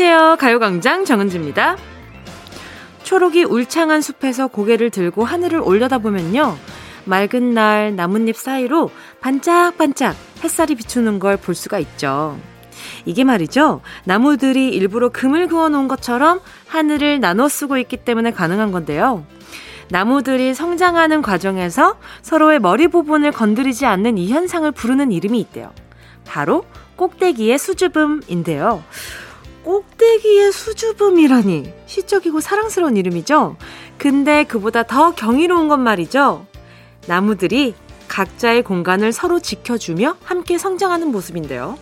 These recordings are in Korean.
안녕하세요. 가요광장 정은지입니다. 초록이 울창한 숲에서 고개를 들고 하늘을 올려다보면요. 맑은 날 나뭇잎 사이로 반짝반짝 햇살이 비추는 걸 볼 수가 있죠. 이게 말이죠. 나무들이 일부러 금을 그어 놓은 것처럼 하늘을 나눠 쓰고 있기 때문에 가능한 건데요. 나무들이 성장하는 과정에서 서로의 머리 부분을 건드리지 않는 이 현상을 부르는 이름이 있대요. 바로 꼭대기의 수줍음인데요. 꼭대기의 수줍음이라니 시적이고 사랑스러운 이름이죠. 근데 그보다 더 경이로운 건 말이죠. 나무들이 각자의 공간을 서로 지켜주며 함께 성장하는 모습인데요.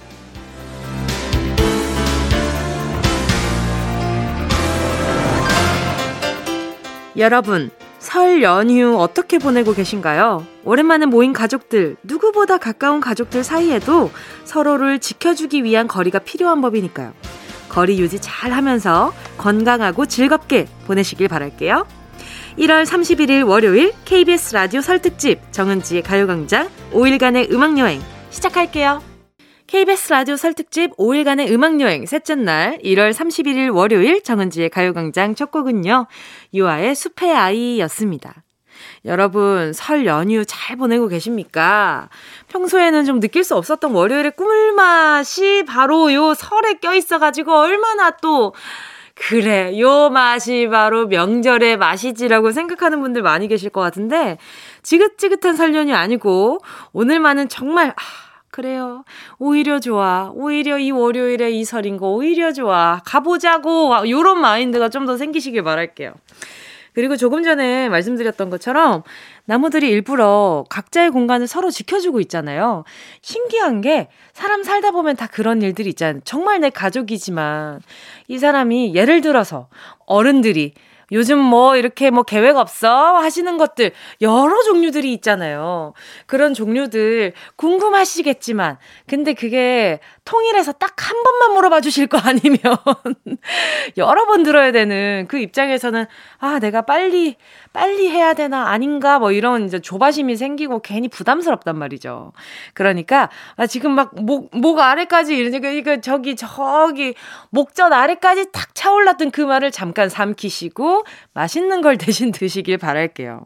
여러분, 설 연휴 어떻게 보내고 계신가요? 오랜만에 모인 가족들, 누구보다 가까운 가족들 사이에도 서로를 지켜주기 위한 거리가 필요한 법이니까요. 거리 유지 잘 하면서 건강하고 즐겁게 보내시길 바랄게요. 1월 31일 월요일 KBS 라디오 설특집 정은지의 가요광장 5일간의 음악여행 시작할게요. KBS 라디오 설특집 5일간의 음악여행 셋째 날 1월 31일 월요일 정은지의 가요광장 첫 곡은요. 유아의 숲의 아이였습니다. 여러분, 설 연휴 잘 보내고 계십니까? 평소에는 좀 느낄 수 없었던 월요일의 꿀맛이 바로 요 설에 껴있어가지고 얼마나 또, 그래, 요 맛이 바로 명절의 맛이지라고 생각하는 분들 많이 계실 것 같은데, 지긋지긋한 설 연휴 아니고, 오늘만은 정말, 아, 그래요. 오히려 좋아. 오히려 이 월요일에 이 설인 거 오히려 좋아. 가보자고. 요런 마인드가 좀 더 생기시길 바랄게요. 그리고 조금 전에 말씀드렸던 것처럼 나무들이 일부러 각자의 공간을 서로 지켜주고 있잖아요. 신기한 게 사람 살다 보면 다 그런 일들이 있잖아요. 정말 내 가족이지만 이 사람이 예를 들어서 어른들이 요즘 뭐 이렇게 뭐 계획 없어? 하시는 것들 여러 종류들이 있잖아요. 그런 종류들 궁금하시겠지만, 근데 그게 통일해서 딱 한 번만 물어봐 주실 거 아니면 여러 번 들어야 되는 그 입장에서는 아, 내가 빨리 빨리 해야 되나 아닌가 뭐 이런 이제 조바심이 생기고 괜히 부담스럽단 말이죠. 그러니까 아 지금 막 목목 아래까지 이러니까 이거 저기 저기 목전 아래까지 탁 차올랐던 그 말을 잠깐 삼키시고 맛있는 걸 대신 드시길 바랄게요.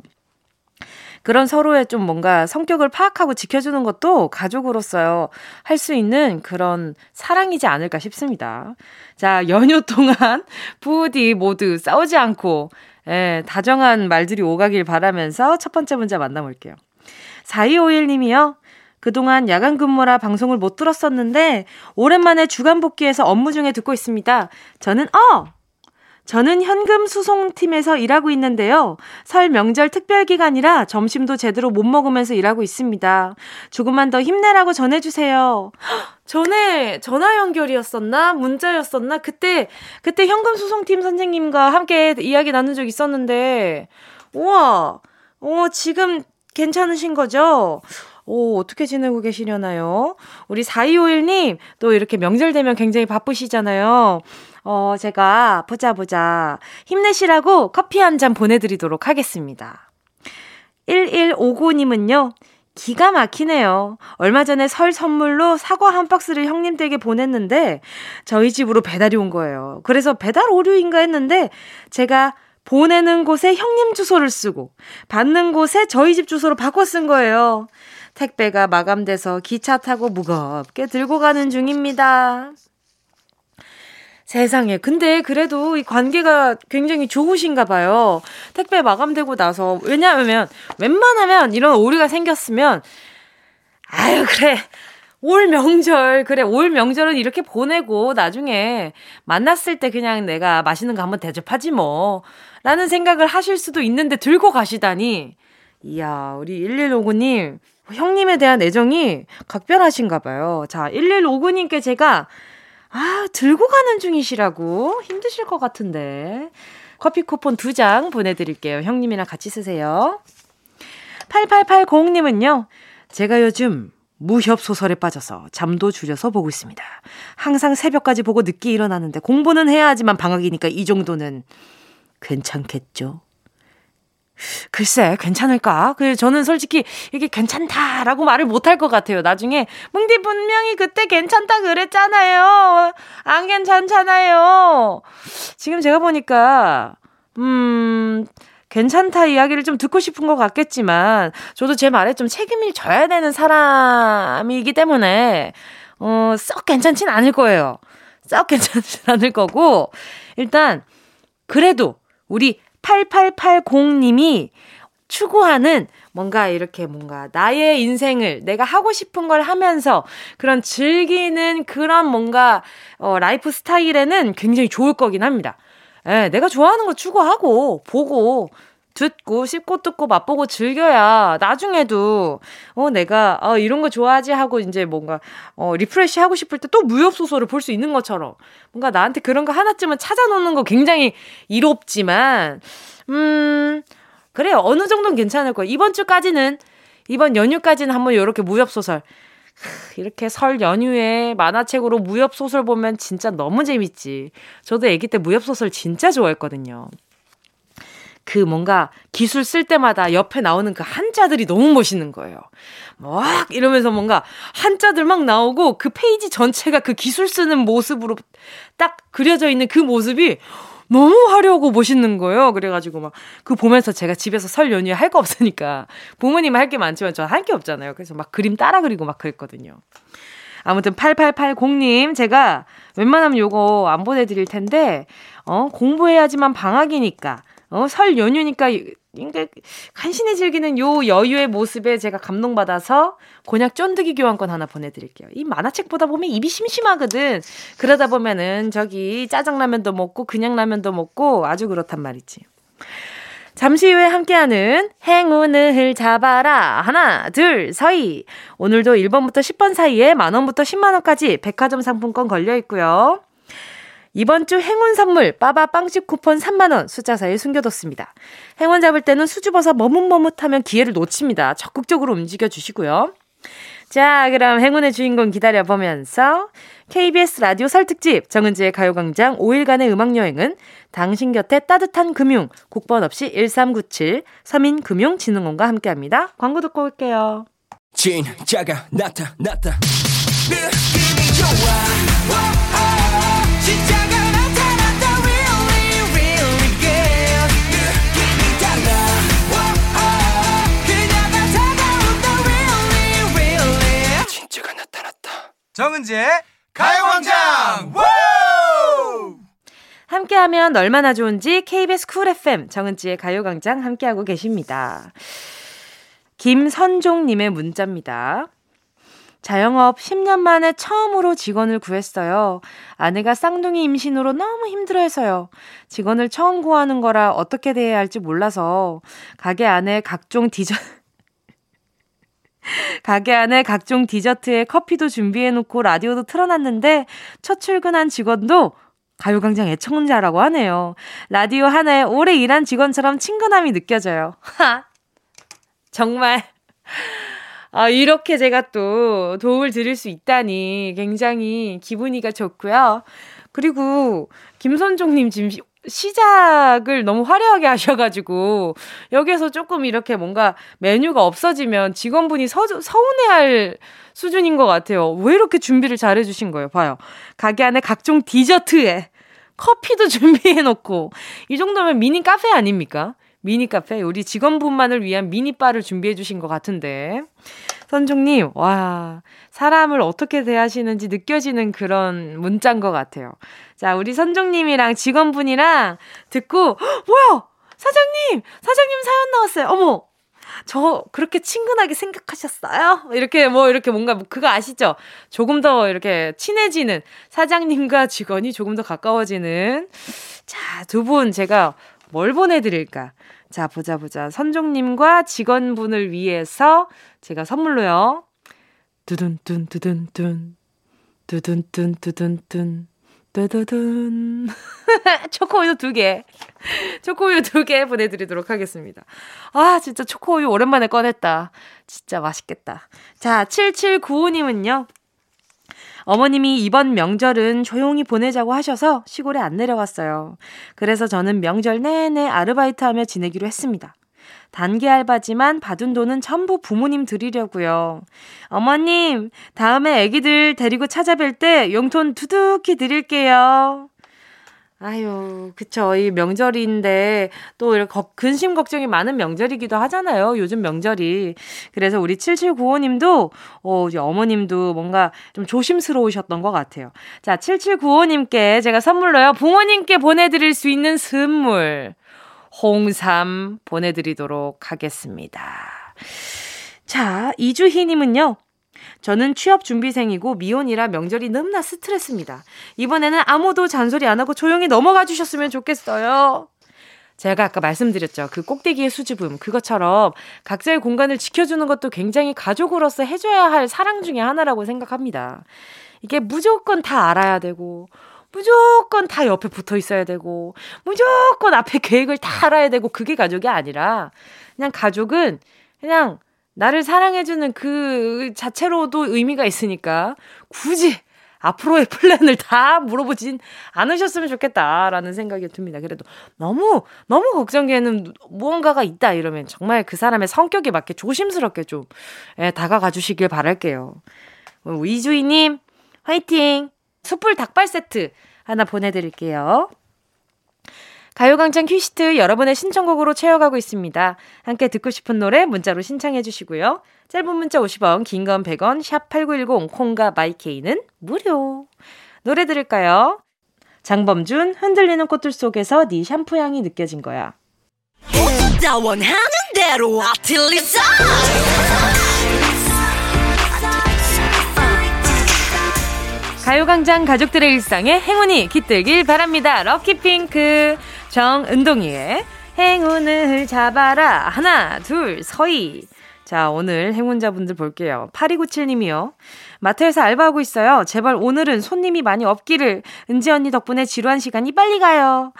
그런 서로의 좀 뭔가 성격을 파악하고 지켜주는 것도 가족으로서요, 할 수 있는 그런 사랑이지 않을까 싶습니다. 자, 연휴 동안 부디 모두 싸우지 않고, 예, 다정한 말들이 오가길 바라면서 첫 번째 문제 만나볼게요. 4251님이요. 그동안 야간 근무라 방송을 못 들었었는데, 오랜만에 주간 복귀해서 업무 중에 듣고 있습니다. 저는, 어! 저는 현금 수송팀에서 일하고 있는데요. 설 명절 특별 기간이라 점심도 제대로 못 먹으면서 일하고 있습니다. 조금만 더 힘내라고 전해주세요. 전에 전화 연결이었었나? 문자였었나? 그때, 그때 현금 수송팀 선생님과 함께 이야기 나눈 적 있었는데, 우와, 어, 지금 괜찮으신 거죠? 오, 어떻게 지내고 계시려나요? 우리 4251님, 또 이렇게 명절 되면 굉장히 바쁘시잖아요. 어, 제가 보자 보자. 힘내시라고 커피 한 잔 보내드리도록 하겠습니다. 1159님은요, 기가 막히네요. 얼마 전에 설 선물로 사과 한 박스를 형님 댁에 보냈는데, 저희 집으로 배달이 온 거예요. 그래서 배달 오류인가 했는데, 제가 보내는 곳에 형님 주소를 쓰고, 받는 곳에 저희 집 주소로 바꿔 쓴 거예요. 택배가 마감돼서 기차 타고 무겁게 들고 가는 중입니다. 세상에. 근데 그래도 이 관계가 굉장히 좋으신가 봐요. 택배 마감되고 나서. 왜냐하면 웬만하면 이런 오류가 생겼으면 아유, 그래. 올 명절, 그래, 올 명절은 이렇게 보내고 나중에 만났을 때 그냥 내가 맛있는 거 한번 대접하지 뭐. 라는 생각을 하실 수도 있는데 들고 가시다니. 이야, 우리 1159님, 형님에 대한 애정이 각별하신가 봐요. 자, 1159님께 제가 아, 들고 가는 중이시라고? 힘드실 것 같은데. 커피 쿠폰 두 장 보내드릴게요. 형님이랑 같이 쓰세요. 8880님은요, 제가 요즘 무협 소설에 빠져서 잠도 줄여서 보고 있습니다. 항상 새벽까지 보고 늦게 일어나는데 공부는 해야 하지만 방학이니까 이 정도는 괜찮겠죠? 글쎄, 괜찮을까? 그, 저는 솔직히 이게 괜찮다라고 말을 못할 것 같아요. 나중에, 뭉디 분명히 그때 괜찮다 그랬잖아요. 안 괜찮잖아요. 지금 제가 보니까, 음, 괜찮다 이야기를 좀 듣고 싶은 것 같겠지만, 저도 제 말에 좀 책임을 져야 되는 사람이기 때문에, 어, 썩 괜찮진 않을 거예요. 썩 괜찮진 않을 거고, 일단, 그래도 우리 8880님이 추구하는 뭔가 이렇게 뭔가 나의 인생을 내가 하고 싶은 걸 하면서 그런 즐기는 그런 뭔가 어, 라이프 스타일에는 굉장히 좋을 거긴 합니다. 예, 내가 좋아하는 거 추구하고 보고 듣고 씹고 뜯고 맛보고 즐겨야 나중에도 어 내가 어 이런 거 좋아하지 하고 이제 뭔가 어 refresh 하고 싶을 때 또 무협 소설을 볼 수 있는 것처럼 뭔가 나한테 그런 거 하나쯤은 찾아놓는 거 굉장히 이롭지만 음 그래요 어느 정도는 괜찮을 거예요 이번 주까지는 이번 연휴까지는 한번 이렇게 무협 소설 이렇게 설 연휴에 만화책으로 무협 소설 보면 진짜 너무 재밌지. 저도 아기 때 무협 소설 진짜 좋아했거든요. 그 뭔가 기술 쓸 때마다 옆에 나오는 그 한자들이 너무 멋있는 거예요. 막 이러면서 뭔가 한자들 막 나오고 그 페이지 전체가 그 기술 쓰는 모습으로 딱 그려져 있는 그 모습이 너무 화려하고 멋있는 거예요. 그래가지고 막 그 보면서 제가 집에서 설 연휴에 할 거 없으니까 부모님은 할게 많지만 저 할 게 없잖아요. 그래서 막 그림 따라 그리고 막 그랬거든요. 아무튼 8880님 제가 웬만하면 요거 안 보내드릴 텐데 어 공부해야지만 방학이니까 어, 설 연휴니까 그러니까 간신히 즐기는 요 여유의 모습에 제가 감동받아서 곤약 쫀득이 교환권 하나 보내드릴게요. 이 만화책 보다 보면 입이 심심하거든. 그러다 보면은 저기 짜장라면도 먹고 그냥 라면도 먹고 아주 그렇단 말이지. 잠시 후에 함께하는 행운을 잡아라. 하나, 둘, 서희. 오늘도 1번부터 10번 사이에 만원부터 10만원까지 백화점 상품권 걸려 있고요. 이번 주 행운 선물 빠바 빵집 쿠폰 3만 원 숫자 사이에 숨겨뒀습니다. 행운 잡을 때는 수줍어서 머뭇머뭇하면 기회를 놓칩니다. 적극적으로 움직여 주시고요. 자, 그럼 행운의 주인공 기다려 보면서 KBS 라디오 설 특집 정은지의 가요광장 5일간의 음악 여행은 당신 곁에 따뜻한 금융, 국번 없이 1397 서민금융진흥원과 함께합니다. 광고 듣고 올게요. 진짜가 나타났다. 느낌이 좋아. 정은지의 가요광장! 함께하면 얼마나 좋은지 KBS 쿨 FM 정은지의 가요광장 함께하고 계십니다. 김선종님의 문자입니다. 자영업 10년 만에 처음으로 직원을 구했어요. 아내가 쌍둥이 임신으로 너무 힘들어해서요. 직원을 처음 구하는 거라 어떻게 대해야 할지 몰라서 가게 안에 각종 디저트 가게 안에 각종 디저트에 커피도 준비해놓고 라디오도 틀어놨는데 첫 출근한 직원도 가요광장 애청자라고 하네요. 라디오 하나에 오래 일한 직원처럼 친근함이 느껴져요. 하! 정말. 아, 이렇게 제가 또 도움을 드릴 수 있다니 굉장히 기분이가 좋고요. 그리고 김선종님 지금 시작을 너무 화려하게 하셔가지고, 여기에서 조금 이렇게 뭔가 메뉴가 없어지면 직원분이 서, 서운해할 수준인 것 같아요. 왜 이렇게 준비를 잘 해주신 거예요? 봐요. 가게 안에 각종 디저트에 커피도 준비해놓고, 이 정도면 미니 카페 아닙니까? 미니 카페. 우리 직원분만을 위한 미니바를 준비해 주신 것 같은데. 선종님, 와, 사람을 어떻게 대하시는지 느껴지는 그런 문자인 것 같아요. 자, 우리 선종님이랑 직원분이랑 듣고, 뭐야! 사장님! 사장님 사연 나왔어요! 어머! 저 그렇게 친근하게 생각하셨어요? 이렇게 뭐 이렇게 뭔가 뭐 그거 아시죠? 조금 더 이렇게 친해지는 사장님과 직원이 조금 더 가까워지는 자, 두 분 제가 뭘 보내드릴까? 자, 보자, 보자. 선종님과 직원분을 위해서 제가 선물로요. 두둔둔, 두둔둔. 두둔둔, 두둔둔. 두두둔. 초코우유 두 개. 초코우유 두 개 보내드리도록 하겠습니다. 아, 진짜 초코우유 오랜만에 꺼냈다. 진짜 맛있겠다. 자, 7795님은요. 어머님이 이번 명절은 조용히 보내자고 하셔서 시골에 안 내려갔어요. 그래서 저는 명절 내내 아르바이트 하며 지내기로 했습니다. 단기 알바지만 받은 돈은 전부 부모님 드리려고요. 어머님, 다음에 애기들 데리고 찾아뵐 때 용돈 두둑히 드릴게요. 아유, 그쵸. 이 명절인데 또 이렇게 근심 걱정이 많은 명절이기도 하잖아요. 요즘 명절이. 그래서 우리 7795님도, 어, 어머님도 뭔가 좀 조심스러우셨던 것 같아요. 자, 7795님께 제가 선물로요. 부모님께 보내드릴 수 있는 선물. 홍삼 보내드리도록 하겠습니다. 자, 이주희님은요. 저는 취업 준비생이고 미혼이라 명절이 너무나 스트레스입니다. 이번에는 아무도 잔소리 안 하고 조용히 넘어가 주셨으면 좋겠어요. 제가 아까 말씀드렸죠. 그 꼭대기의 수줍음. 그것처럼 각자의 공간을 지켜주는 것도 굉장히 가족으로서 해줘야 할 사랑 중의 하나라고 생각합니다. 이게 무조건 다 알아야 되고, 무조건 다 옆에 붙어 있어야 되고, 무조건 앞에 계획을 다 알아야 되고, 그게 가족이 아니라, 그냥 가족은 그냥 나를 사랑해주는 그 자체로도 의미가 있으니까 굳이 앞으로의 플랜을 다 물어보진 않으셨으면 좋겠다라는 생각이 듭니다. 그래도 너무, 너무 걱정되는 무언가가 있다 이러면 정말 그 사람의 성격에 맞게 조심스럽게 좀 예, 다가가 주시길 바랄게요. 이주희님, 화이팅! 숯불 닭발 세트 하나 보내드릴게요. 가요광장 퀴시트 여러분의 신청곡으로 채워가고 있습니다. 함께 듣고 싶은 노래 문자로 신청해 주시고요. 짧은 문자 50원, 긴 건 100원, 샵 8910, 콩과 마이케이는 무료. 노래 들을까요? 장범준, 흔들리는 꽃들 속에서 네 샴푸 향이 느껴진 거야. 가요광장 가족들의 일상에 행운이 깃들길 바랍니다. 럭키핑크. 정은동이의 행운을 잡아라. 하나, 둘, 서희. 자, 오늘 행운자분들 볼게요. 8297님이요. 마트에서 알바하고 있어요. 제발 오늘은 손님이 많이 없기를. 은지 언니 덕분에 지루한 시간이 빨리 가요.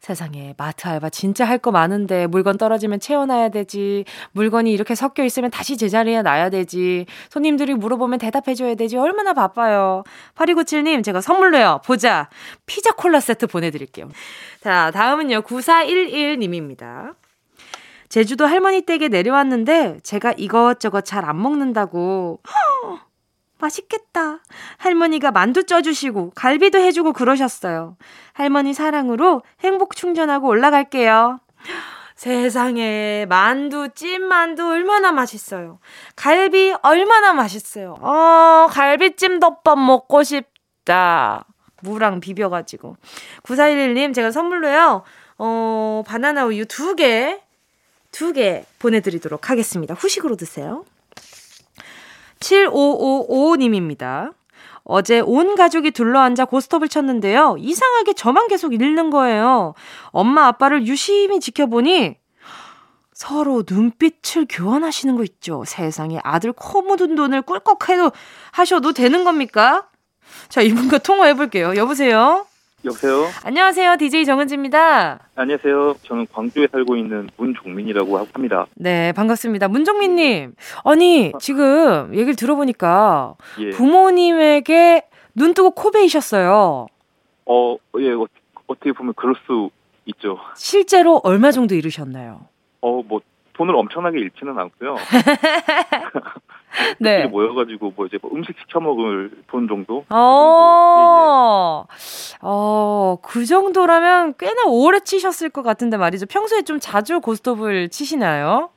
세상에, 마트 알바 진짜 할 거 많은데 물건 떨어지면 채워놔야 되지. 물건이 이렇게 섞여 있으면 다시 제자리에 놔야 되지. 손님들이 물어보면 대답해줘야 되지. 얼마나 바빠요. 8297님, 제가 선물로요. 보자. 피자 콜라 세트 보내드릴게요. 자, 다음은요. 9411님입니다. 제주도 할머니 댁에 내려왔는데 제가 이것저것 잘 안 먹는다고. 허, 맛있겠다. 할머니가 만두 쪄주시고 갈비도 해주고 그러셨어요. 할머니 사랑으로 행복 충전하고 올라갈게요. 세상에 만두 찐만두 얼마나 맛있어요. 갈비 얼마나 맛있어요. 어 갈비찜 덮밥 먹고 싶다. 무랑 비벼가지고. 9411님 제가 선물로요. 어 바나나 우유 두 개, 두 개 보내드리도록 하겠습니다. 후식으로 드세요. 7555님입니다. 어제 온 가족이 둘러앉아 고스톱을 쳤는데요. 이상하게 저만 계속 잃는 거예요. 엄마 아빠를 유심히 지켜보니 서로 눈빛을 교환하시는 거 있죠. 세상에 아들 코 묻은 돈을 꿀꺽 해도 하셔도 되는 겁니까? 자, 이분과 통화해 볼게요. 여보세요? 여보세요? 안녕하세요. DJ 정은지입니다. 안녕하세요. 저는 광주에 살고 있는 문종민이라고 합니다. 네, 반갑습니다. 문종민님. 아니, 지금 얘기를 들어보니까 예. 부모님에게 눈 뜨고 코 베이셨어요. 어, 예, 어, 어떻게 보면 그럴 수 있죠. 실제로 얼마 정도 잃으셨나요? 어, 뭐, 돈을 엄청나게 잃지는 않고요. 네. 모여가지고 뭐 이제 뭐 음식 시켜 먹을 돈 정도. 어, 그, 예, 예. 어, 그 정도라면 꽤나 오래 치셨을 것 같은데 말이죠. 평소에 좀 자주 고스톱을 치시나요?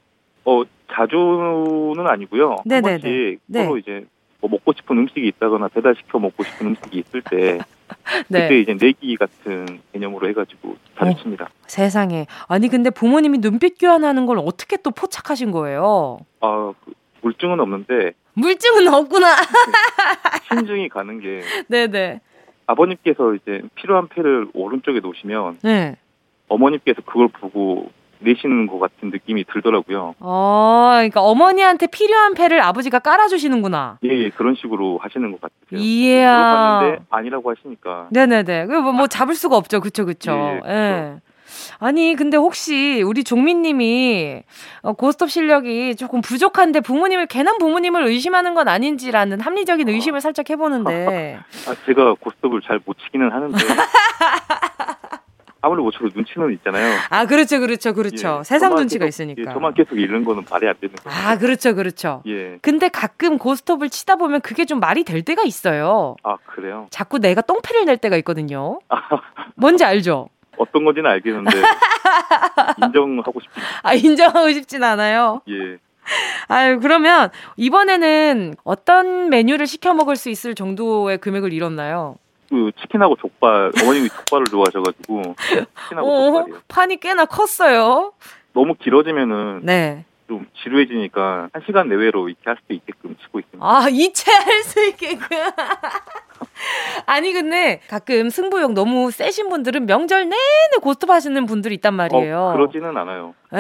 어, 자주는 아니고요. 네네네. 한 번씩 네. 서로 이제 뭐 먹고 싶은 음식이 있다거나 배달 시켜 먹고 싶은 음식이 있을 때 네. 그때 이제 내기 같은 개념으로 해가지고 자주 어, 칩니다. 세상에 아니 근데 부모님이 눈빛 교환하는 걸 어떻게 또 포착하신 거예요? 아 그, 물증은 없는데 물증은 없구나. 심증이 가는 게 네네. 아버님께서 이제 필요한 패를 오른쪽에 놓으시면 네. 어머님께서 그걸 보고 내시는 것 같은 느낌이 들더라고요. 어, 그러니까 어머니한테 필요한 패를 아버지가 깔아주시는구나. 예, 예 그런 식으로 하시는 것 같아요. 이야. 물어봤는데 아니라고 하시니까. 네네네. 뭐, 뭐 잡을 수가 없죠, 그쵸, 그쵸. 예. 예. 예. 아니, 근데 혹시 우리 종민님이 어, 고스톱 실력이 조금 부족한데 부모님을, 괜한 부모님을 의심하는 건 아닌지라는 합리적인 의심을 아. 살짝 해보는데. 아, 제가 고스톱을 잘 못 치기는 하는데. 아무리 뭐 저도 눈치는 있잖아요. 아 그렇죠, 그렇죠, 그렇죠. 예, 세상 눈치가 계속, 있으니까. 예, 저만 계속 잃는 거는 말이 안 되는 거예요. 아 그렇죠, 그렇죠. 예. 근데 가끔 고스톱을 치다 보면 그게 좀 말이 될 때가 있어요. 아 그래요? 자꾸 내가 똥패를 낼 때가 있거든요. 뭔지 알죠? 어떤 건지는 알겠는데 인정하고 싶지. 아 인정하고 싶진 않아요. 예. 아유, 그러면 이번에는 어떤 메뉴를 시켜 먹을 수 있을 정도의 금액을 잃었나요? 그 치킨하고 족발 어머님이 족발을 좋아하셔가지고 치킨하고 오, 족발이요. 판이 꽤나 컸어요. 너무 길어지면은 네. 좀 지루해지니까 한 시간 내외로 이렇게 할수 있게끔 치고 있습니다. 아 이체할 수 있게끔. 아니 근데 가끔 승부욕 너무 세신 분들은 명절 내내 고스톱 하시는 분들이 있단 말이에요. 어, 그러지는 않아요. 예,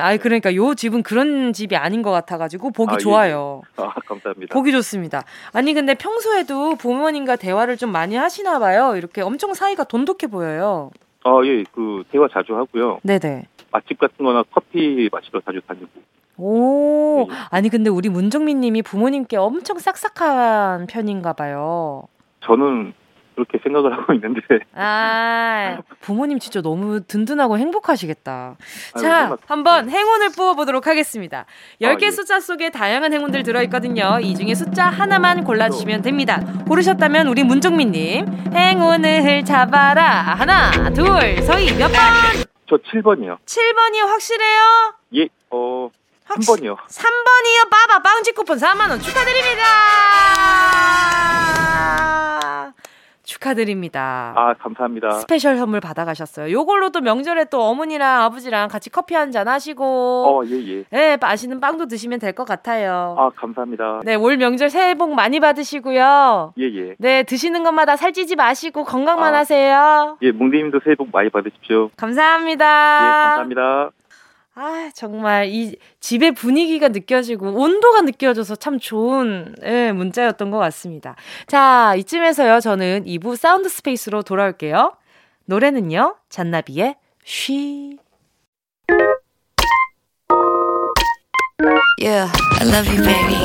아니 그러니까 요 집은 그런 집이 아닌 것 같아가지고 보기 아, 예. 좋아요. 예. 아 감사합니다. 보기 좋습니다. 아니 근데 평소에도 부모님과 대화를 좀 많이 하시나 봐요. 이렇게 엄청 사이가 돈독해 보여요. 아 예, 그 대화 자주 하고요. 네네. 맛집 같은 거나 커피 마시러 자주 다니고. 오, 네. 아니 근데 우리 문정민 님이 부모님께 엄청 싹싹한 편인가 봐요. 저는 그렇게 생각을 하고 있는데. 아, 부모님 진짜 너무 든든하고 행복하시겠다. 아유, 자, 한번 행운을 뽑아보도록 하겠습니다. 10개 아, 예. 숫자 속에 다양한 행운들 들어있거든요. 이 중에 숫자 하나만 골라주시면 됩니다. 고르셨다면 우리 문정민님, 행운을 잡아라. 하나, 둘, 셋 몇 번? 저 7번이요. 7번이요, 확실해요? 예, 어, 3번이요. 3번이요. 빠바 빵지 쿠폰 4만원 축하드립니다. 축하드립니다. 아, 감사합니다. special 선물 받아가셨어요. 요걸로 도 명절에 또 어머니랑 아버지랑 같이 커피 한 잔 하시고. 어, 예, 예. 네, 맛있는 빵도 드시면 될 것 같아요. 아, 감사합니다. 네, 올 명절 새해 복 많이 받으시고요. 예, 예. 네, 드시는 것마다 살찌지 마시고 건강만 아, 하세요. 예, 몽디님도 새해 복 많이 받으십시오. 감사합니다. 예, 감사합니다. 아, 정말 이 집의 분위기가 느껴지고 온도가 느껴져서 참 좋은 예, 문자였던 것 같습니다. 자, 이쯤에서요, 저는 2부 sound space로 돌아올게요. 노래는요, 잔나비의 She. Yeah, I love you, baby.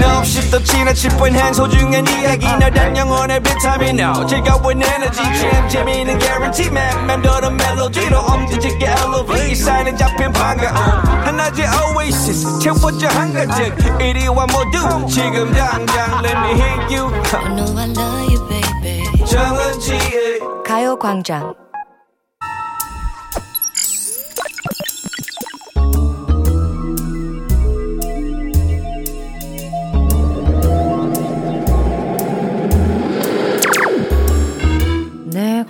No, 없이 또 지나칠 뻔한 소중한 이야기 너란 영혼의 비타민 No 즐거운 에너지 참 재미있는 guarantee man 맘대로 멜로디로 엄지짓게 elevate 이 사인은 잡힌 반가움 하나의 oasis 채워져 한가득 이리와 모두 지금 당장 let me hit you I know I love you, baby. 정은지의 가요광장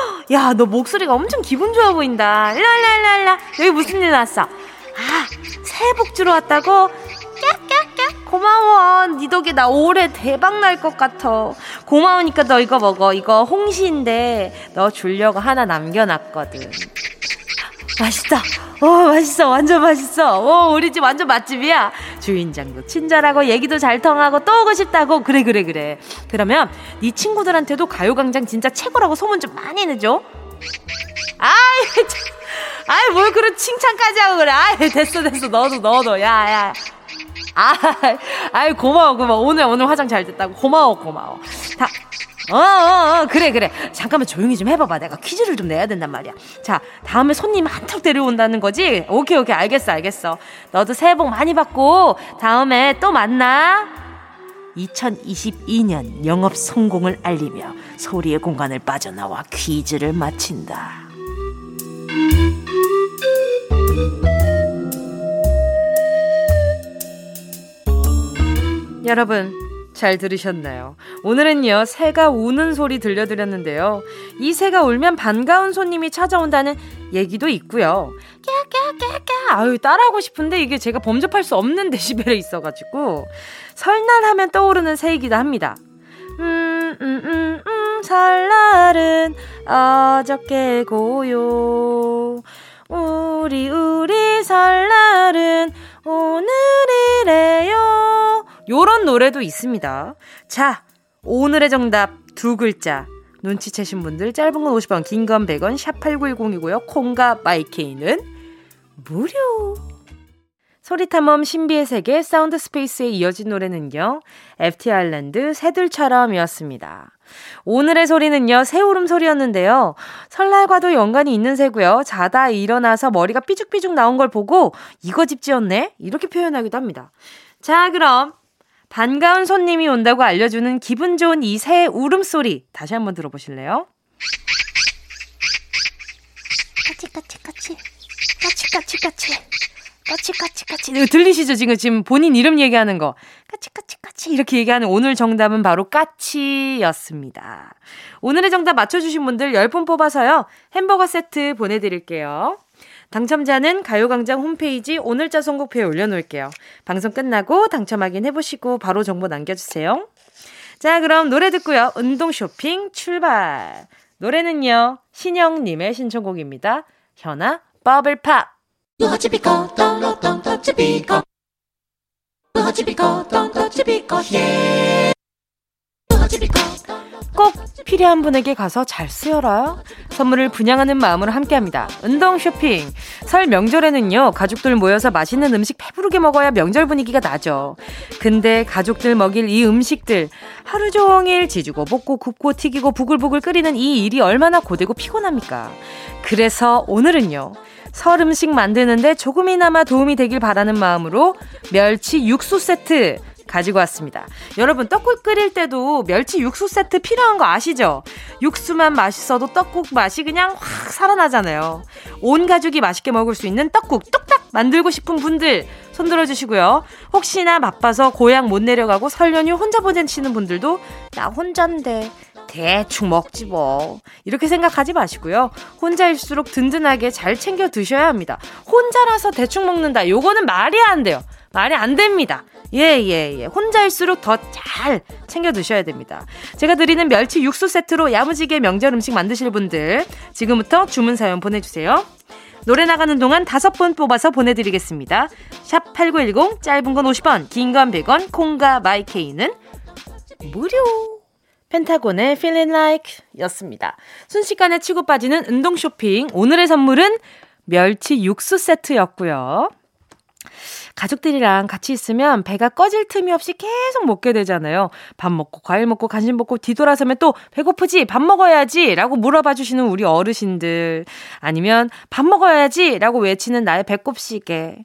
야, 너 목소리가 엄청 기분 좋아 보인다. 일로. 여기 무슨 일 났어? 아, 새해 복 주러 왔다고? 고마워. 니 덕에 나 올해 대박 날 것 같아. 고마우니까 너 이거 먹어. 이거 홍시인데 너 주려고 하나 남겨놨거든. 맛있다. 어, 맛있어. 완전 맛있어. 어, 우리 집 완전 맛집이야. 주인장도 친절하고 얘기도 잘 통하고 또 오고 싶다고. 그래, 그래, 그래. 그러면 네 친구들한테도 가요광장 진짜 최고라고 소문 좀 많이 내줘. 아이, 아이, 뭘 그런 칭찬까지 하고 그래. 아이, 됐어, 됐어. 너도, 너도. 야, 야. 아, 아이, 고마워, 고마워. 오늘, 오늘 화장 잘 됐다고. 고마워, 고마워. 다, 어, 어, 어, 그래, 그래. 잠깐만 조용히 좀 해봐봐. 내가 퀴즈를 좀 내야 된단 말이야. 자, 다음에 손님 한턱 데려온다는 거지? 오케이, 오케이. 알겠어, 알겠어. 너도 새해 복 많이 받고, 다음에 또 만나. 2022년 영업 성공을 알리며 소리의 공간을 빠져나와 퀴즈를 마친다. 여러분, 잘 들으셨나요? 오늘은요, 새가 우는 소리 들려드렸는데요. 이 새가 울면 반가운 손님이 찾아온다는 얘기도 있고요. 깨깨깨깨 아유, 따라하고 싶은데 이게 제가 범접할 수 없는 데시벨에 있어가지고. 설날 하면 떠오르는 새이기도 합니다. 음, 음, 음, 음, 설날은 어저께 고요. 우리, 우리 설날은 오늘이래요. 요런 노래도 있습니다. 자, 오늘의 정답 두 글자. 눈치채신 분들 짧은 건 50원, 긴 건 100원, 샵 8910이고요. 콩과 마이케이는 무료. 소리탐험 신비의 세계 sound space에 이어진 노래는요. FT Island 새들처럼이었습니다. 오늘의 소리는요. 새 울음 소리였는데요. 설날과도 연관이 있는 새고요. 자다 일어나서 머리가 삐죽삐죽 나온 걸 보고 이거 집 지었네? 이렇게 표현하기도 합니다. 자, 그럼 반가운 손님이 온다고 알려주는 기분 좋은 이새 울음소리 다시 한번 들어보실래요? 까치까치까치 까치까치까치 까치 까치 까치 들리시죠? 지금 지금 본인 이름 얘기하는 거 까치 까치 까치 이렇게 얘기하는 오늘 정답은 바로 까치였습니다. 오늘의 정답 맞춰주신 분들 10분 뽑아서요 햄버거 세트 보내드릴게요. 당첨자는 가요광장 홈페이지 오늘자 선곡표에 올려놓을게요. 방송 끝나고 당첨 확인해보시고 바로 정보 남겨주세요. 자, 그럼 노래 듣고요. 운동 쇼핑 출발. 노래는요, 신영님의 신청곡입니다. 현아, 버블팝. ブハチピコトンロトンタッチピコ。ブハチピコトンタッチピコヒエー。ブハチピコトン。 꼭 필요한 분에게 가서 잘 쓰여라. 선물을 분양하는 마음으로 함께합니다. 운동 쇼핑. 설 명절에는요, 가족들 모여서 맛있는 음식 배부르게 먹어야 명절 분위기가 나죠. 근데 가족들 먹일 이 음식들, 하루 종일 지지고 볶고 굽고 튀기고 부글부글 끓이는 이 일이 얼마나 고되고 피곤합니까? 그래서 오늘은요, 설 음식 만드는데 조금이나마 도움이 되길 바라는 마음으로 멸치 육수 세트 가지고 왔습니다. 여러분, 떡국 끓일 때도 멸치 육수 세트 필요한 거 아시죠? 육수만 맛있어도 떡국 맛이 그냥 확 살아나잖아요. 온 가족이 맛있게 먹을 수 있는 떡국 뚝딱 만들고 싶은 분들 손 들어 주시고요. 혹시나 바빠서 고향 못 내려가고 설 연휴 혼자 보내시는 분들도 나 혼잔데 대충 먹지 뭐. 이렇게 생각하지 마시고요. 혼자일수록 든든하게 잘 챙겨 드셔야 합니다. 혼자라서 대충 먹는다. 요거는 말이 안 돼요. 말이 안 됩니다. 예, 예, 예. 혼자일수록 더 잘 챙겨 드셔야 됩니다. 제가 드리는 멸치 육수 세트로 야무지게 명절 음식 만드실 분들 지금부터 주문 사연 보내주세요. 노래 나가는 동안 다섯 분 뽑아서 보내드리겠습니다. 샵 8910, 짧은 건 50원, 긴 건 100원, 콩과 마이케이는 무료. 펜타곤의 Feeling Like 였습니다. 순식간에 치고 빠지는 운동 쇼핑. 오늘의 선물은 멸치 육수 세트였고요. 가족들이랑 같이 있으면 배가 꺼질 틈이 없이 계속 먹게 되잖아요. 밥 먹고 과일 먹고 간식 먹고 뒤돌아서면 또 배고프지? 밥 먹어야지! 라고 물어봐 주시는 우리 어르신들. 아니면 밥 먹어야지! 라고 외치는 나의 배꼽시계.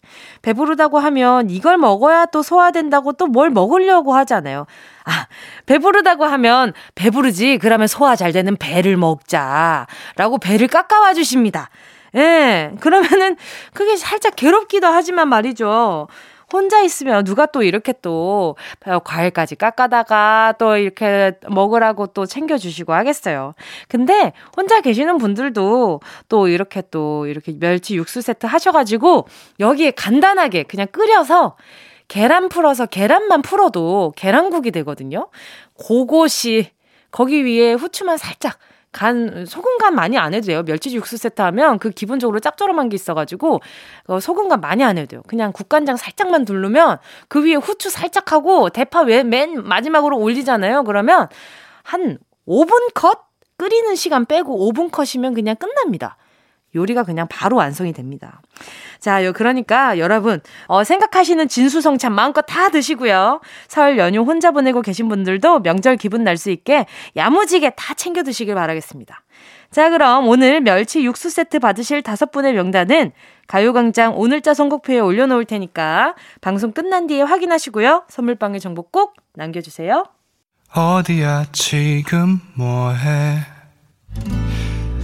배부르다고 하면 이걸 먹어야 또 소화된다고 또 뭘 먹으려고 하잖아요. 아, 배부르다고 하면 배부르지? 그러면 소화 잘 되는 배를 먹자. 라고 배를 깎아와 주십니다. 예, 그러면은 그게 살짝 괴롭기도 하지만 말이죠. 혼자 있으면 누가 또 이렇게 또 과일까지 깎아다가 또 이렇게 먹으라고 또 챙겨주시고 하겠어요. 근데 혼자 계시는 분들도 또 이렇게 또 이렇게 멸치 육수 세트 하셔가지고 여기에 간단하게 그냥 끓여서 계란 풀어서 계란만 풀어도 계란국이 되거든요. 그것이 거기 위에 후추만 살짝 간 소금 간 많이 안 해도 돼요. 멸치 육수 세트 하면 그 기본적으로 짭조름한 게 있어가지고 어, 소금 간 많이 안 해도 돼요. 그냥 국간장 살짝만 두르면 그 위에 후추 살짝 하고 대파 맨 마지막으로 올리잖아요. 그러면 한 5분 컷 끓이는 시간 빼고 5분 컷이면 그냥 끝납니다. 요리가 그냥 바로 완성이 됩니다. 자, 요 그러니까 여러분 어, 생각하시는 진수성찬 마음껏 다 드시고요. 설 연휴 혼자 보내고 계신 분들도 명절 기분 날 수 있게 야무지게 다 챙겨 드시길 바라겠습니다. 자, 그럼 오늘 멸치 육수 세트 받으실 다섯 분의 명단은 가요광장 오늘자 선곡표에 올려놓을 테니까 방송 끝난 뒤에 확인하시고요. 선물방의 정보 꼭 남겨주세요. 어디야 지금 뭐해?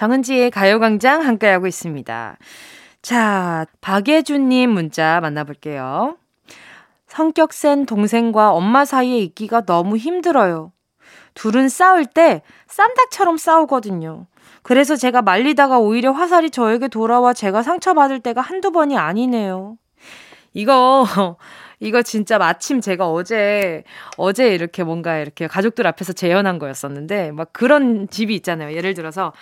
정은지의 가요광장 함께하고 있습니다. 자, 박예준님 문자 만나볼게요. 성격 센 동생과 엄마 사이에 있기가 너무 힘들어요. 둘은 싸울 때 쌈닭처럼 싸우거든요. 그래서 제가 말리다가 오히려 화살이 저에게 돌아와 제가 상처받을 때가 한두 번이 아니네요. 이거, 이거 진짜 마침 제가 어제, 어제 이렇게 뭔가 이렇게 가족들 앞에서 재현한 거였었는데, 막 그런 집이 있잖아요. 예를 들어서,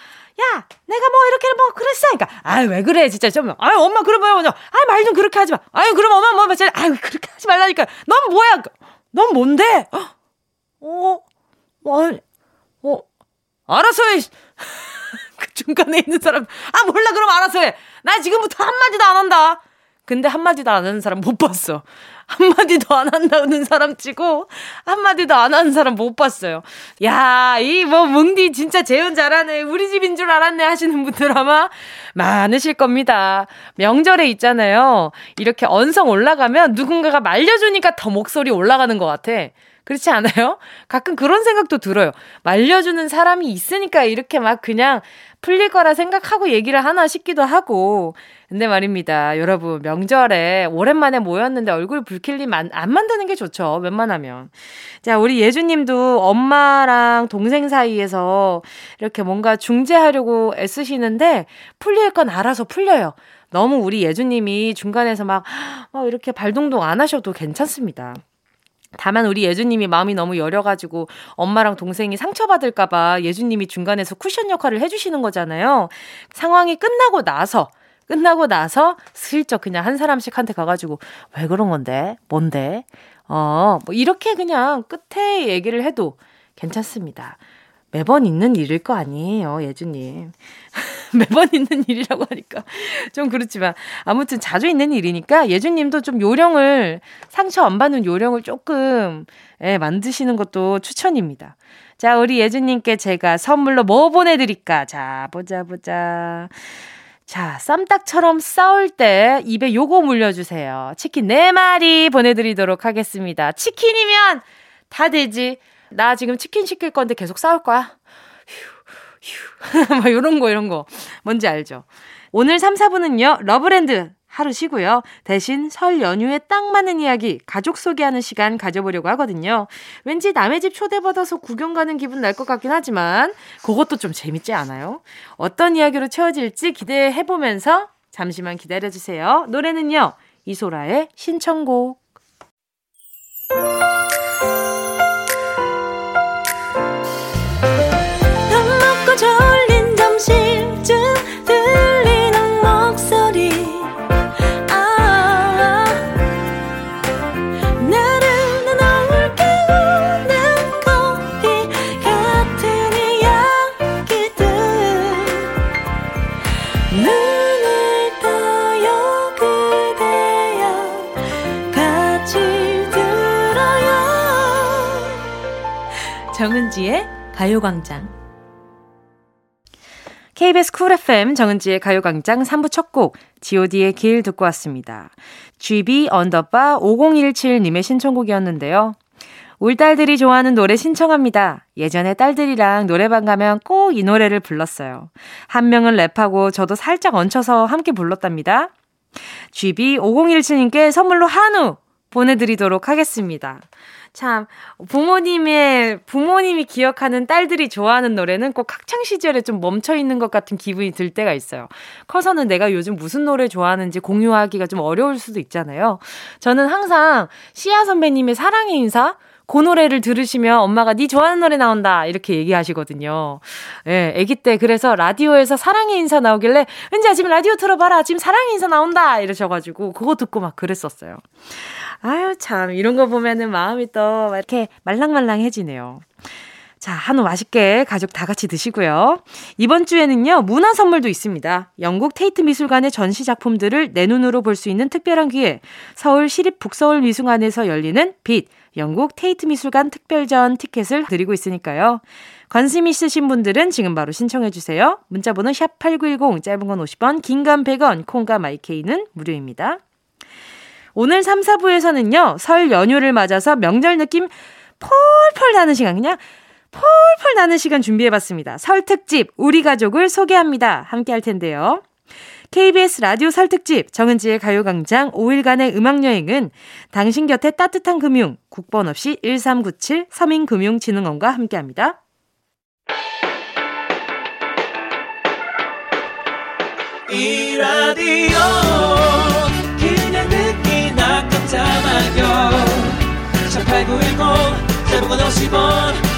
야, 내가 뭐 이렇게 뭐 그랬어. 그러니까, 아유, 왜 그래, 진짜 좀. 아유, 엄마 그러면 뭐냐. 아유, 말 좀 그렇게 하지 마. 아유, 그럼 엄마 뭐, 뭐, 아유, 그렇게 하지 말라니까. 넌 뭐야? 넌 뭔데? 어, 어, 어, 알아서 해. 그 중간에 있는 사람, 아, 몰라, 그럼 알아서 해. 나 지금부터 한마디도 안 한다. 근데 한마디도 안 하는 사람 못 봤어. 한마디도 안 한다는 사람 치고 한마디도 안 하는 사람 못 봤어요. 야, 이 뭐 뭉디 진짜 재현 잘하네. 우리 집인 줄 알았네 하시는 분들 아마 많으실 겁니다. 명절에 있잖아요. 이렇게 언성 올라가면 누군가가 말려주니까 더 목소리 올라가는 것 같아. 그렇지 않아요? 가끔 그런 생각도 들어요. 말려주는 사람이 있으니까 이렇게 막 그냥 풀릴 거라 생각하고 얘기를 하나 싶기도 하고. 근데 말입니다. 여러분, 명절에 오랜만에 모였는데 얼굴 붉힐 일안 안 만드는 게 좋죠. 웬만하면. 자, 우리 예주님도 엄마랑 동생 사이에서 이렇게 뭔가 중재하려고 애쓰시는데 풀릴 건 알아서 풀려요. 너무 우리 예주님이 중간에서 막, 어, 이렇게 발동동 안 하셔도 괜찮습니다. 다만 우리 예주님이 마음이 너무 여려가지고 엄마랑 동생이 상처받을까봐 예주님이 중간에서 쿠션 역할을 해주시는 거잖아요. 상황이 끝나고 나서 끝나고 나서 슬쩍 그냥 한 사람씩 한테 가가지고 왜 그런 건데? 뭔데? 어, 뭐 이렇게 그냥 끝에 얘기를 해도 괜찮습니다. 매번 있는 일일 거 아니에요, 예주님. 매번 있는 일이라고 하니까 좀 그렇지만 아무튼 자주 있는 일이니까 예주님도 좀 요령을 상처 안 받는 요령을 조금 예, 만드시는 것도 추천입니다. 자, 우리 예주님께 제가 선물로 뭐 보내드릴까? 자, 보자, 보자. 자, 쌈닭처럼 싸울 때 입에 요거 물려주세요. 치킨 4마리 보내드리도록 하겠습니다. 치킨이면 다 되지. 나 지금 치킨 시킬 건데 계속 싸울 거야. 휴, 휴. 막 요런 거, 이런 거. 뭔지 알죠? 오늘 3, 4부는요, 러브랜드 하루 쉬고요. 대신 설 연휴에 딱 맞는 이야기, 가족 소개하는 시간 가져보려고 하거든요. 왠지 남의 집 초대받아서 구경 가는 기분 날 것 같긴 하지만, 그것도 좀 재밌지 않아요? 어떤 이야기로 채워질지 기대해보면서 잠시만 기다려주세요. 노래는요, 이소라의 신청곡. 정은지의 가요광장. KBS Cool FM 정은지의 가요광장 3부 첫 곡, god의 길 듣고 왔습니다. GB underbar 5017님의 신청곡이었는데요. 울 딸들이 좋아하는 노래 신청합니다. 예전에 딸들이랑 노래방 가면 꼭 이 노래를 불렀어요. 한 명은 랩하고 저도 살짝 얹혀서 함께 불렀답니다. GB 5017님께 선물로 한우 보내드리도록 하겠습니다. 참 부모님의 부모님이 기억하는 딸들이 좋아하는 노래는 꼭 학창 시절에 좀 멈춰 있는 것 같은 기분이 들 때가 있어요. 커서는 내가 요즘 무슨 노래 좋아하는지 공유하기가 좀 어려울 수도 있잖아요. 저는 항상 시아 선배님의 사랑의 인사 그 노래를 들으시면 엄마가 네 좋아하는 노래 나온다 이렇게 얘기하시거든요. 예, 아기 때 그래서 라디오에서 사랑의 인사 나오길래 은지야 지금 라디오 틀어봐라 지금 사랑의 인사 나온다 이러셔가지고 그거 듣고 막 그랬었어요. 아유, 참, 이런 거 보면은 마음이 또 이렇게 말랑말랑해지네요. 자, 한우 맛있게 가족 다 같이 드시고요. 이번 주에는요, 문화 선물도 있습니다. 영국 테이트 미술관의 전시 작품들을 내 눈으로 볼 수 있는 특별한 기회. 서울 시립 북서울 미술관에서 열리는 빛, 영국 테이트 미술관 특별전 티켓을 드리고 있으니까요. 관심 있으신 분들은 지금 바로 신청해 주세요. 문자 번호 샵 8910, 짧은 건 50원, 긴 건 100원, 콩과 마이케이는 무료입니다. 오늘 3, 4부에서는요, 설 연휴를 맞아서 명절 느낌 폴폴 나는 시간, 그냥 폴폴 나는 시간 준비해봤습니다. 설 특집, 우리 가족을 소개합니다. 함께 할 텐데요. KBS 라디오 설 특집, 정은지의 가요광장 5일간의 음악여행은 당신 곁에 따뜻한 금융, 국번 없이 1397 서민금융진흥원과 함께 합니다. 이 라디오 그냥 듣기나 깜짝마요 18910 대목원 50원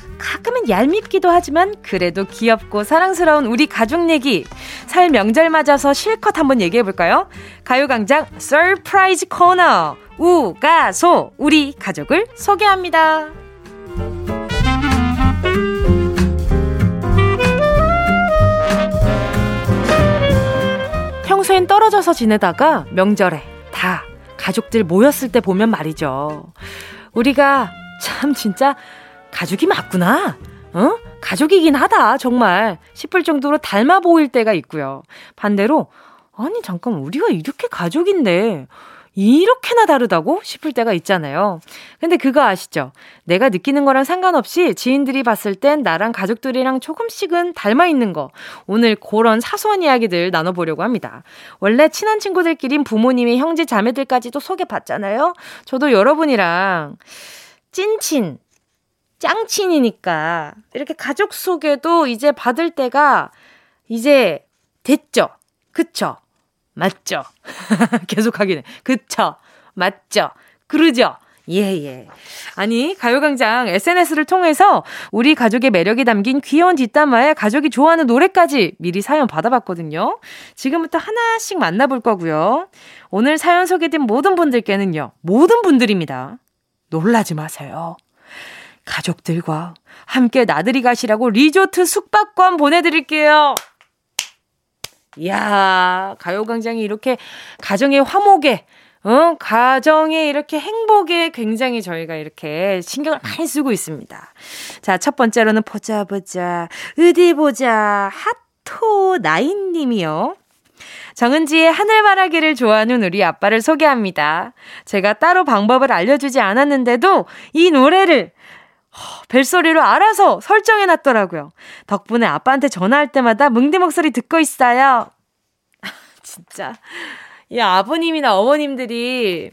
가끔은 얄밉기도 하지만 그래도 귀엽고 사랑스러운 우리 가족 얘기 설 명절 맞아서 실컷 한번 얘기해 볼까요? 가요광장 surprise 코너 우가소 우리 가족을 소개합니다. 평소엔 떨어져서 지내다가 명절에 다 가족들 모였을 때 보면 말이죠. 우리가 참 진짜 가족이 맞구나. 어? 가족이긴 하다, 정말. 싶을 정도로 닮아 보일 때가 있고요. 반대로, 아니, 잠깐, 우리가 이렇게 가족인데, 이렇게나 다르다고 싶을 때가 있잖아요. 근데 그거 아시죠? 내가 느끼는 거랑 상관없이 지인들이 봤을 땐 나랑 가족들이랑 조금씩은 닮아 있는 거. 오늘 그런 사소한 이야기들 나눠보려고 합니다. 원래 친한 친구들끼린 부모님의 형제 자매들까지도 소개받잖아요. 저도 여러분이랑 찐친, 짱친이니까 이렇게 가족 소개도 이제 받을 때가 이제 됐죠. 그쵸? 맞죠? 계속 하기는. 그쵸? 맞죠? 그러죠? 예, 예. 아니, 가요광장 SNS를 통해서 우리 가족의 매력이 담긴 귀여운 뒷담화에 가족이 좋아하는 노래까지 미리 사연 받아봤거든요. 지금부터 하나씩 만나볼 거고요. 오늘 사연 소개된 모든 분들께는요, 모든 분들입니다. 놀라지 마세요. 가족들과 함께 나들이 가시라고 리조트 숙박권 보내드릴게요. 이야, 가요광장이 이렇게 가정의 화목에, 어, 가정의 이렇게 행복에 굉장히 저희가 이렇게 신경을 많이 쓰고 있습니다. 자, 첫 번째로는 보자, 보자, 어디 보자, 핫토 나인님이요. 정은지의 하늘바라기를 좋아하는 우리 아빠를 소개합니다. 제가 따로 방법을 알려주지 않았는데도 이 노래를 벨소리로 알아서 설정해 놨더라고요. 덕분에 아빠한테 전화할 때마다 뭉디 목소리 듣고 있어요. 진짜. 이 아버님이나 어머님들이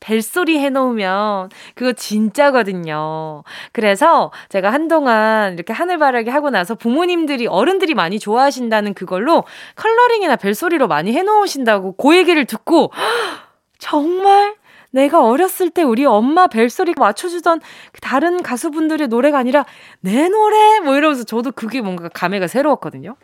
벨소리 해놓으면 그거 진짜거든요. 그래서 제가 한동안 이렇게 하늘 바라기 하고 나서 부모님들이 어른들이 많이 좋아하신다는 그걸로 컬러링이나 벨소리로 많이 해놓으신다고 그 얘기를 듣고 정말 내가 어렸을 때 우리 엄마 벨소리 맞춰주던 그 다른 가수분들의 노래가 아니라 내 노래 뭐 이러면서 저도 그게 뭔가 감회가 새로웠거든요.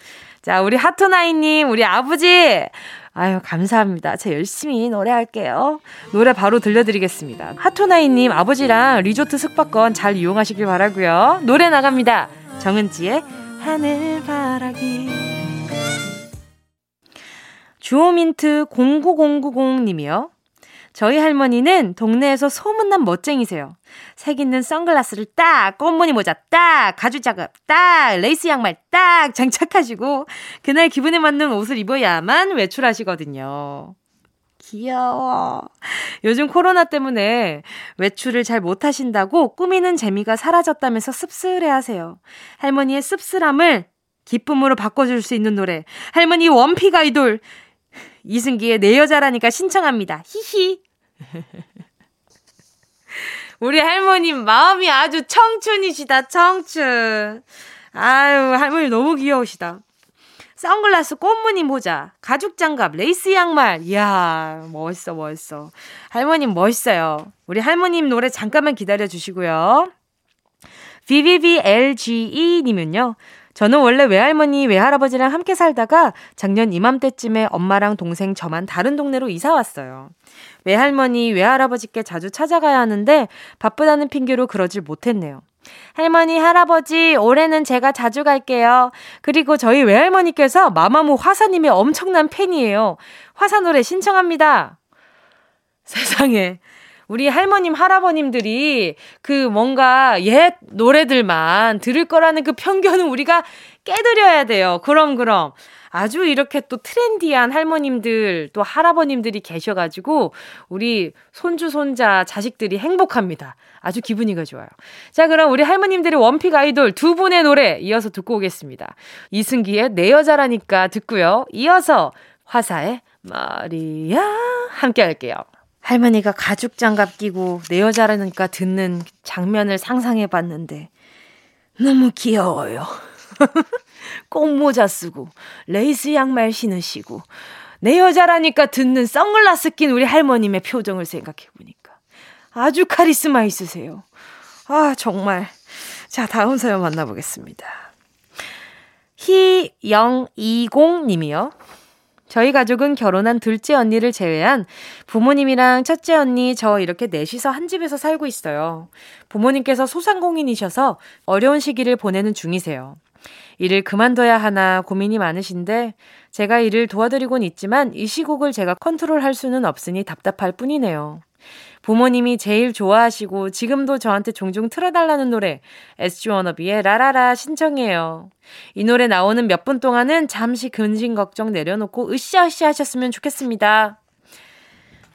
자, 우리 하트나이님, 우리 아버지 아유, 감사합니다. 제가 열심히 노래할게요. 노래 바로 들려드리겠습니다. 하토나이님, 아버지랑 리조트 숙박권 잘 이용하시길 바라고요 노래 나갑니다. 정은지의 하늘바라기. 주호민트 09090님이요. 저희 할머니는 동네에서 소문난 멋쟁이세요. 색 있는 선글라스를 딱, 꽃무늬 모자 딱, 가죽 장갑 딱, 레이스 양말 딱 장착하시고 그날 기분에 맞는 옷을 입어야만 외출하시거든요. 귀여워. 요즘 코로나 때문에 외출을 잘 못하신다고 꾸미는 재미가 사라졌다면서 씁쓸해 하세요. 할머니의 씁쓸함을 기쁨으로 바꿔줄 수 있는 노래. 할머니 원픽 아이돌. 이승기의 내 여자라니까 신청합니다. 히히. 우리 할머님 마음이 아주 청춘이시다, 청춘. 아유, 할머니 너무 귀여우시다. 선글라스, 꽃무늬 모자, 가죽 장갑, 레이스 양말. 이야, 멋있어, 멋있어. 할머님 멋있어요. 우리 할머님 노래 잠깐만 기다려 주시고요. VVVLGE님은요, 저는 원래 외할머니, 외할아버지랑 함께 살다가 작년 이맘때쯤에 엄마랑 동생 저만 다른 동네로 이사 왔어요. 외할머니, 외할아버지께 자주 찾아가야 하는데 바쁘다는 핑계로 그러질 못했네요. 할머니, 할아버지, 올해는 제가 자주 갈게요. 그리고 저희 외할머니께서 마마무 화사님의 엄청난 팬이에요. 화사 노래 신청합니다. 세상에. 우리 할머님, 할아버님들이 그 뭔가 옛 노래들만 들을 거라는 그 편견은 우리가 깨드려야 돼요. 그럼, 그럼. 아주 이렇게 또 트렌디한 할머님들 또 할아버님들이 계셔가지고 우리 손주, 손자, 자식들이 행복합니다. 아주 기분이가 좋아요. 자, 그럼 우리 할머님들의 one pick 아이돌 두 분의 노래 이어서 듣고 오겠습니다. 이승기의 내 여자라니까 듣고요. 이어서 화사의 마리아 함께 할게요. 할머니가 가죽 장갑 끼고 내 여자라니까 듣는 장면을 상상해 봤는데 너무 귀여워요. 꽃모자 쓰고 레이스 양말 신으시고 내 여자라니까 듣는 선글라스 낀 우리 할머님의 표정을 생각해 보니까 아주 카리스마 있으세요. 아, 정말. 자, 다음 사연 만나보겠습니다. 희영20 님이요. 저희 가족은 결혼한 둘째 언니를 제외한 부모님이랑 첫째 언니 저 이렇게 넷이서 한 집에서 살고 있어요. 부모님께서 소상공인이셔서 어려운 시기를 보내는 중이세요. 일을 그만둬야 하나 고민이 많으신데 제가 일을 도와드리곤 있지만 이 시국을 제가 컨트롤할 수는 없으니 답답할 뿐이네요. 부모님이 제일 좋아하시고 지금도 저한테 종종 틀어달라는 노래 SG 워너비의 라라라 신청해요. 이 노래 나오는 몇 분 동안은 잠시 근심 걱정 내려놓고 으쌰으쌰 하셨으면 좋겠습니다.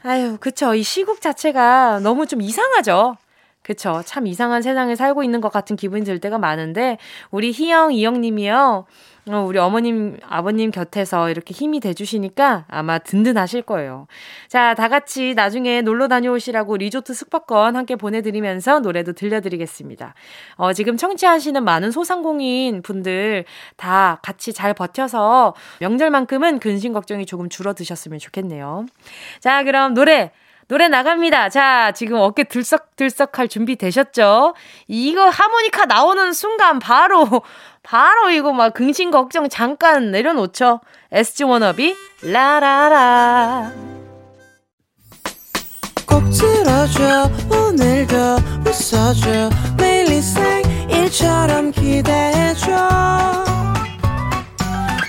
아유, 그쵸. 이 시국 자체가 너무 좀 이상하죠. 그쵸. 참 이상한 세상에 살고 있는 것 같은 기분이 들 때가 많은데, 우리 희영, 이영님이요. 어, 우리 어머님, 아버님 곁에서 이렇게 힘이 돼주시니까 아마 든든하실 거예요. 자, 다 같이 나중에 놀러 다녀오시라고 리조트 숙박권 함께 보내드리면서 노래도 들려드리겠습니다. 어, 지금 청취하시는 많은 소상공인 분들 다 같이 잘 버텨서 명절만큼은 근심 걱정이 조금 줄어드셨으면 좋겠네요. 자, 그럼 노래 노래 나갑니다. 자, 지금 어깨 들썩들썩 할 준비 되셨죠? 이거 하모니카 나오는 순간 바로, 바로 이거 막 근심 걱정 잠깐 내려놓죠. SG 워너비, 라라라. 꼭 들어줘, 오늘도 웃어줘, 매일 일처럼 기대해줘.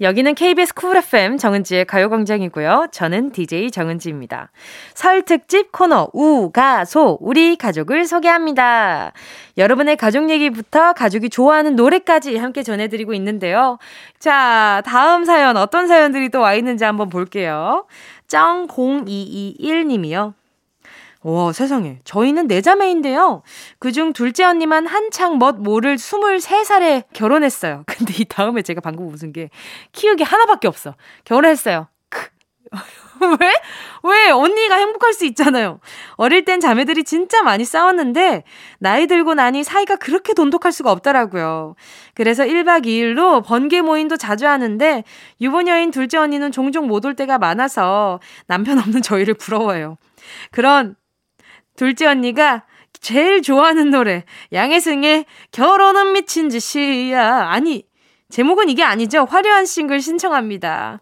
여기는 KBS 쿨 FM 정은지의 가요광장이고요. 저는 DJ 정은지입니다. 설 특집 코너 우가소 우리 가족을 소개합니다. 여러분의 가족 얘기부터 가족이 좋아하는 노래까지 함께 전해드리고 있는데요. 자, 다음 사연 어떤 사연들이 또 와 있는지 한번 볼게요. 짱0221님이요. 와, 세상에. 저희는 네 자매인데요. 그중 둘째 언니만 한창 멋 모를 23살에 결혼했어요. 근데 이 다음에 제가 방금 웃은 게 키우기 하나밖에 없어. 결혼했어요. 왜? 왜? 언니가 행복할 수 있잖아요. 어릴 땐 자매들이 진짜 많이 싸웠는데, 나이 들고 나니 사이가 그렇게 돈독할 수가 없더라고요. 그래서 1박 2일로 번개 모임도 자주 하는데, 유부녀인 둘째 언니는 종종 못 올 때가 많아서 남편 없는 저희를 부러워해요. 그런 둘째 언니가 제일 좋아하는 노래 양혜승의 결혼은 미친 짓이야. 아니 제목은 이게 아니죠. 화려한 싱글 신청합니다.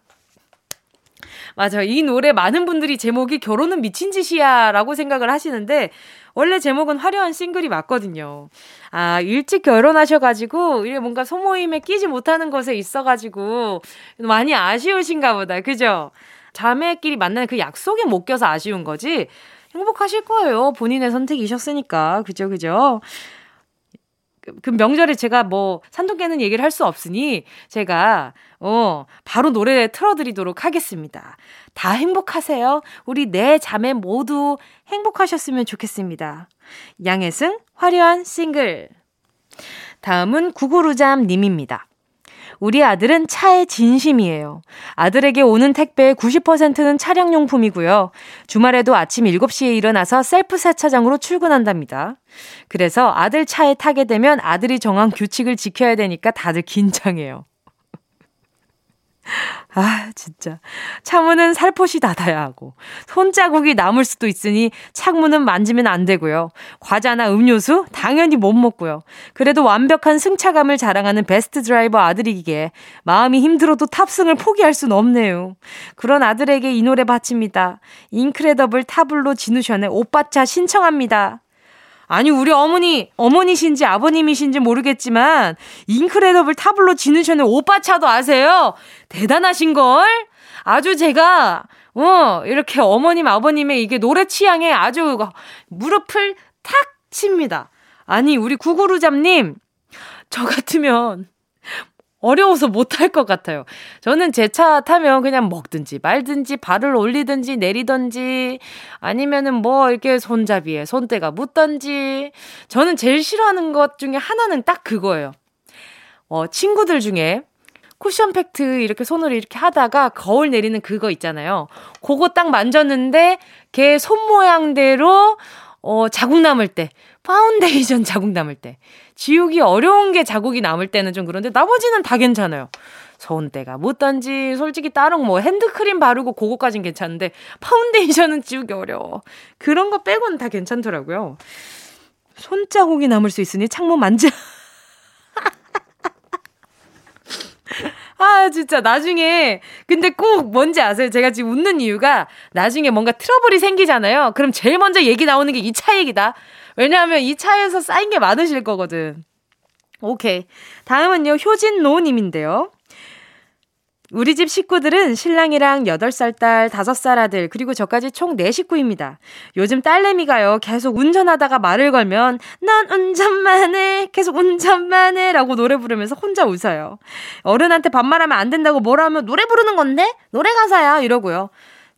맞아. 이 노래 많은 분들이 제목이 결혼은 미친 짓이야 라고 생각을 하시는데, 원래 제목은 화려한 싱글이 맞거든요. 아, 일찍 결혼하셔가지고, 이게 뭔가 소모임에 끼지 못하는 것에 있어가지고, 많이 아쉬우신가 보다. 그죠? 자매끼리 만나는 그 약속에 못 껴서 아쉬운 거지. 행복하실 거예요. 본인의 선택이셨으니까. 그죠, 그죠? 그, 그 명절에 제가 뭐 산도 깨는 얘기를 할 수 없으니 제가 어 바로 노래 틀어드리도록 하겠습니다. 다 행복하세요. 우리 네 자매 모두 행복하셨으면 좋겠습니다. 양혜승 화려한 싱글. 다음은 구구루잠 님입니다. 우리 아들은 차의 진심이에요. 아들에게 오는 택배의 90%는 차량용품이고요. 주말에도 아침 7시에 일어나서 셀프 세차장으로 출근한답니다. 그래서 아들 차에 타게 되면 아들이 정한 규칙을 지켜야 되니까 다들 긴장해요. 아, 진짜. 창문은 살포시 닫아야 하고, 손자국이 남을 수도 있으니 창문은 만지면 안 되고요. 과자나 음료수? 당연히 못 먹고요. 그래도 완벽한 승차감을 자랑하는 베스트 드라이버 아들이기에 마음이 힘들어도 탑승을 포기할 순 없네요. 그런 아들에게 이 노래 바칩니다. 인크레더블 타블로 진우션의 오빠차 신청합니다. 아니, 우리 어머니, 어머니신지 아버님이신지 모르겠지만, 인크레더블 타블로 지누셔는 오빠 차도 아세요? 대단하신 걸? 아주 제가, 어, 이렇게 어머님, 아버님의 이게 노래 취향에 아주 무릎을 탁 칩니다. 아니, 우리 구구루잡님, 저 같으면 어려워서 못할 것 같아요. 저는 제 차 타면 그냥 먹든지 말든지 발을 올리든지 내리든지 아니면은 뭐 이렇게 손잡이에 손때가 묻든지 저는 제일 싫어하는 것 중에 하나는 딱 그거예요. 어, 친구들 중에 쿠션 팩트 이렇게 손으로 이렇게 하다가 거울 내리는 그거 있잖아요. 그거 딱 만졌는데 걔 손 모양대로 어, 자국 남을 때, 파운데이션 자국 남을 때. 지우기 어려운 게 자국이 남을 때는 좀 그런데 나머지는 다 괜찮아요. 손때가 묻던지 솔직히 다른 뭐 핸드크림 바르고 그거까진 괜찮은데 파운데이션은 지우기 어려워. 그런 거 빼고는 다 괜찮더라고요. 손자국이 남을 수 있으니 창문 만져. 아, 진짜, 나중에, 근데 꼭 뭔지 아세요? 제가 지금 웃는 이유가, 나중에 뭔가 트러블이 생기잖아요? 그럼 제일 먼저 얘기 나오는 게 이 차 얘기다. 왜냐하면 이 차에서 쌓인 게 많으실 거거든. 오케이. 다음은요, 효진노님인데요. 우리 집 식구들은 신랑이랑 8살 딸, 5살 아들, 그리고 저까지 총 4식구입니다. 요즘 딸내미가요, 계속 운전하다가 말을 걸면, 난 운전만 해, 계속 운전만 해, 라고 노래 부르면서 혼자 웃어요. 어른한테 반말하면 안 된다고 뭐라 하면 노래 부르는 건데? 노래 가사야, 이러고요.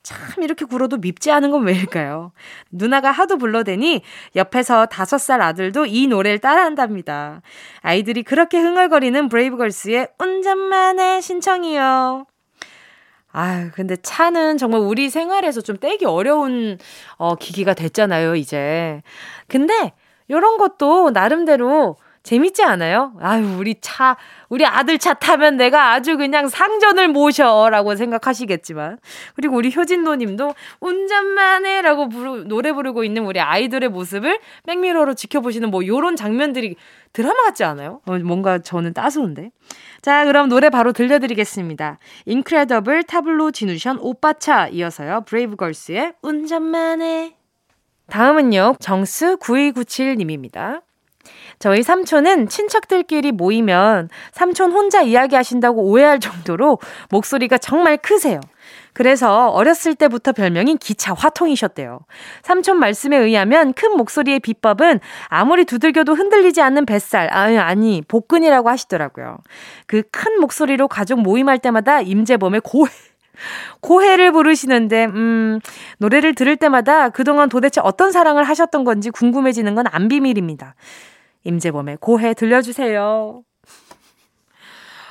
참 이렇게 굴어도 밉지 않은 건 왜일까요? 누나가 하도 불러대니 옆에서 다섯 살 아들도 이 노래를 따라한답니다. 아이들이 그렇게 흥얼거리는 브레이브걸스의 운전만의 신청이요. 아, 근데 차는 정말 우리 생활에서 좀 떼기 어려운 어 기기가 됐잖아요, 이제. 근데 요런 것도 나름대로 재밌지 않아요? 아유, 우리 차, 우리 아들 차 타면 내가 아주 그냥 상전을 모셔 라고 생각하시겠지만. 그리고 우리 효진노 님도 운전만 해 라고 부르, 노래 부르고 있는 우리 아이돌의 모습을 백미러로 지켜보시는 뭐 요런 장면들이 드라마 같지 않아요? 어, 뭔가 저는 따스운데. 자, 그럼 노래 바로 들려드리겠습니다. 인크레더블 타블로 지누션 오빠차 이어서요. 브레이브걸스의 운전만 해. 다음은요. 정스 9297님입니다. 저희 삼촌은 친척들끼리 모이면 삼촌 혼자 이야기하신다고 오해할 정도로 목소리가 정말 크세요. 그래서 어렸을 때부터 별명인 기차 화통이셨대요. 삼촌 말씀에 의하면 큰 목소리의 비법은 아무리 두들겨도 흔들리지 않는 뱃살, 아니, 아니, 복근이라고 하시더라고요. 그 큰 목소리로 가족 모임할 때마다 임재범의 고해, 고해를 부르시는데, 음, 노래를 들을 때마다 그동안 도대체 어떤 사랑을 하셨던 건지 궁금해지는 건 안 비밀입니다. 임재범의 고해 들려주세요.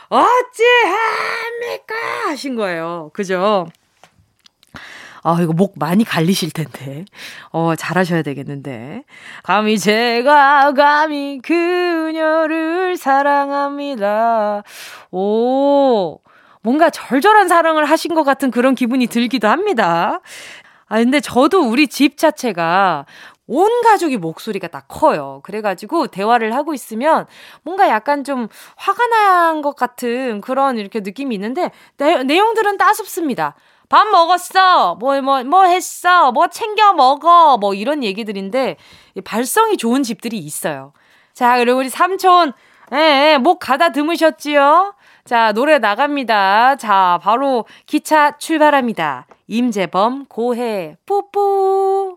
어찌합니까? 하신 거예요. 그죠? 아, 이거 목 많이 갈리실 텐데. 어, 잘하셔야 되겠는데. 감히 제가 감히 그녀를 사랑합니다. 오, 뭔가 절절한 사랑을 하신 것 같은 그런 기분이 들기도 합니다. 아, 근데 저도 우리 집 자체가 온 가족이 목소리가 다 커요. 그래가지고 대화를 하고 있으면 뭔가 약간 좀 화가 난 것 같은 그런 이렇게 느낌이 있는데 내, 내용들은 따숩습니다. 밥 먹었어? 뭐, 뭐, 뭐 했어? 뭐 챙겨 먹어? 뭐 이런 얘기들인데 발성이 좋은 집들이 있어요. 자, 그리고 우리 삼촌, 예, 예, 목 가다 드무셨지요? 자, 노래 나갑니다. 자, 바로 기차 출발합니다. 임재범, 고해, 뿌뿌.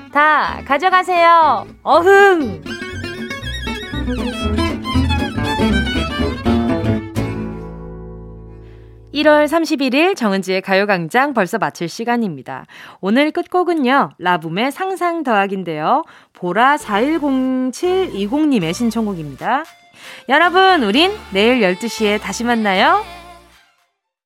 다 가져가세요. 어흥! 1월 31일 정은지의 가요광장 벌써 마칠 시간입니다. 오늘 끝곡은요, 라붐의 상상 더하기인데요. 보라 410720님의 신청곡입니다. 여러분, 우린 내일 12시에 다시 만나요.